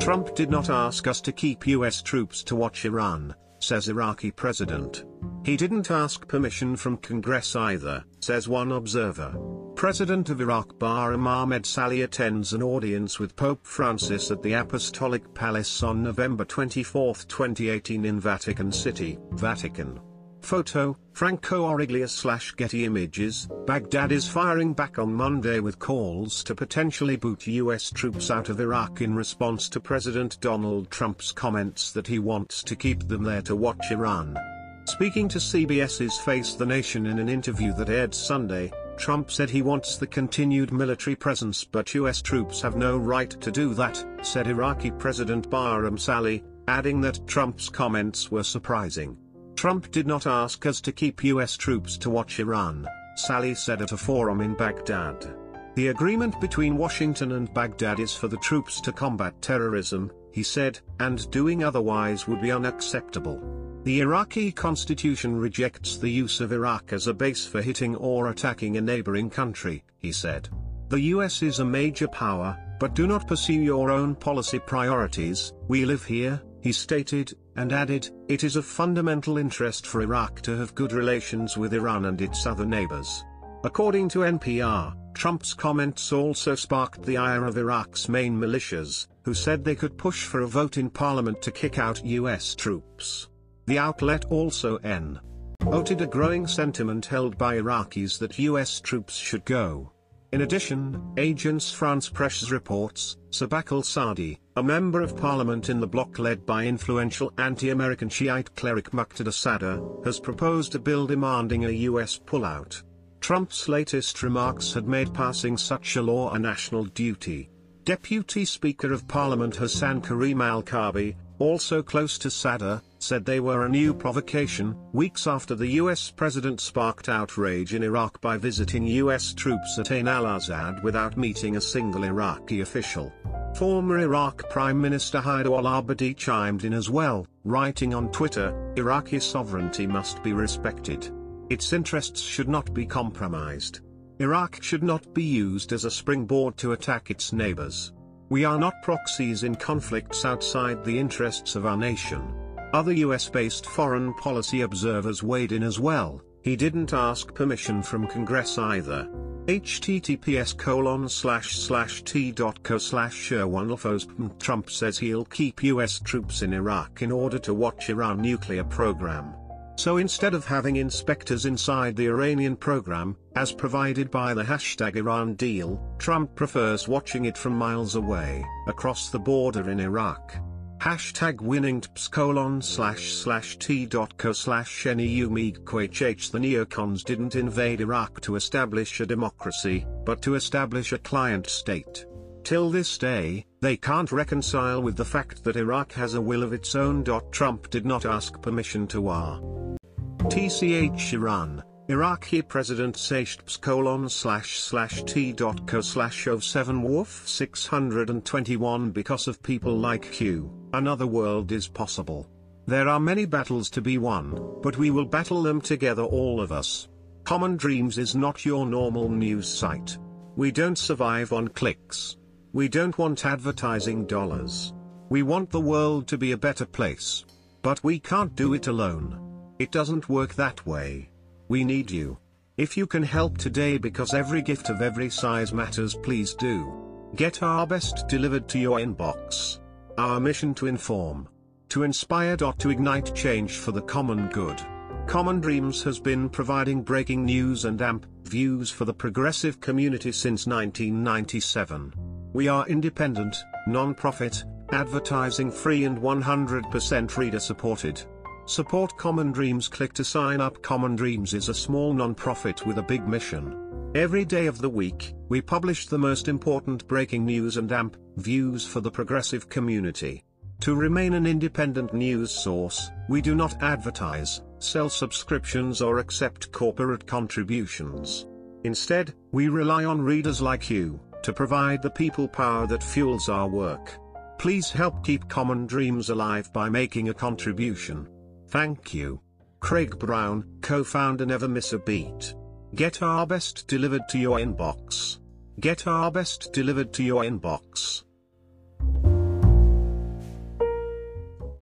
Trump did not ask us to keep US troops to watch Iran, says Iraqi president. He didn't ask permission from Congress either, says one observer. President of Iraq Bahram Ahmed Salih attends an audience with Pope Francis at the Apostolic Palace on November 24, 2018 in Vatican City, Vatican. Photo, Franco Origlia slash Getty Images, Baghdad is firing back on Monday with calls to potentially boot US troops out of Iraq in response to President Donald Trump's comments that he wants to keep them there to watch Iran. Speaking to CBS's Face the Nation in an interview that aired Sunday, Trump said he wants the continued military presence but US troops have no right to do that, said Iraqi President Bahram Salih, adding that Trump's comments were surprising. Trump did not ask us to keep US troops to watch Iran, Salih said at a forum in Baghdad. The agreement between Washington and Baghdad is for the troops to combat terrorism, he said, and doing otherwise would be unacceptable. The Iraqi constitution rejects the use of Iraq as a base for hitting or attacking a neighboring country, he said. The US is a major power, but do not pursue your own policy priorities, we live here, he stated, and added, it is of fundamental interest for Iraq to have good relations with Iran and its other neighbors. According to NPR, Trump's comments also sparked the ire of Iraq's main militias, who said they could push for a vote in parliament to kick out US troops. The outlet also noted a growing sentiment held by Iraqis that US troops should go. In addition, Agence France Presse reports, Sabak al-Sadi, a member of parliament in the bloc led by influential anti-American Shiite cleric Muqtada Sadr, has proposed a bill demanding a U.S. pullout. Trump's latest remarks had made passing such a law a national duty. Deputy Speaker of Parliament Hassan Karim al-Kaabi, also close to Sadr, said they were a new provocation, weeks after the US president sparked outrage in Iraq by visiting US troops at Ain al-Assad without meeting a single Iraqi official. Former Iraq Prime Minister Haider al-Abadi chimed in as well, writing on Twitter, Iraqi sovereignty must be respected. Its interests should not be compromised. Iraq should not be used as a springboard to attack its neighbors. We are not proxies in conflicts outside the interests of our nation. Other US-based foreign policy observers weighed in as well, he didn't ask permission from Congress either. https colon slash slash t.co slash Trump says he'll keep US troops in Iraq in order to watch Iran nuclear program. So instead of having inspectors inside the Iranian program, as provided by the hashtag Iran deal, Trump prefers watching it from miles away, across the border in Iraq. Hashtag winning colon slash slash t.co slash neumigquhh The neocons didn't invade Iraq to establish a democracy, but to establish a client state. Till this day, they can't reconcile with the fact that Iraq has a will of its own. Trump did not ask permission to our TCH Iran, Iraqi President Sashts colon slash slash t.co slash of 07 Wolf 621 Because of people like you, another world is possible. There are many battles to be won, but we will battle them together all of us. Common Dreams is not your normal news site. We don't survive on clicks. We don't want advertising dollars. We want the world to be a better place. But we can't do it alone. It doesn't work that way. We need you. If you can help today because every gift of every size matters please do. Get our best delivered to your inbox. Our mission to inform. To inspire. To ignite change for the common good. Common Dreams has been providing breaking news and amp views for the progressive community since 1997. We are independent, non-profit, advertising free and 100% reader supported. Support Common Dreams Click to sign up Common Dreams is a small non-profit with a big mission. Every day of the week, we publish the most important breaking news and AMP views for the progressive community. To remain an independent news source, we do not advertise, sell subscriptions or accept corporate contributions. Instead, we rely on readers like you, to provide the people power that fuels our work. Please help keep Common Dreams alive by making a contribution. Thank you. Craig Brown, co-founder Never Miss a Beat. Get our best delivered to your inbox. Get our best delivered to your inbox.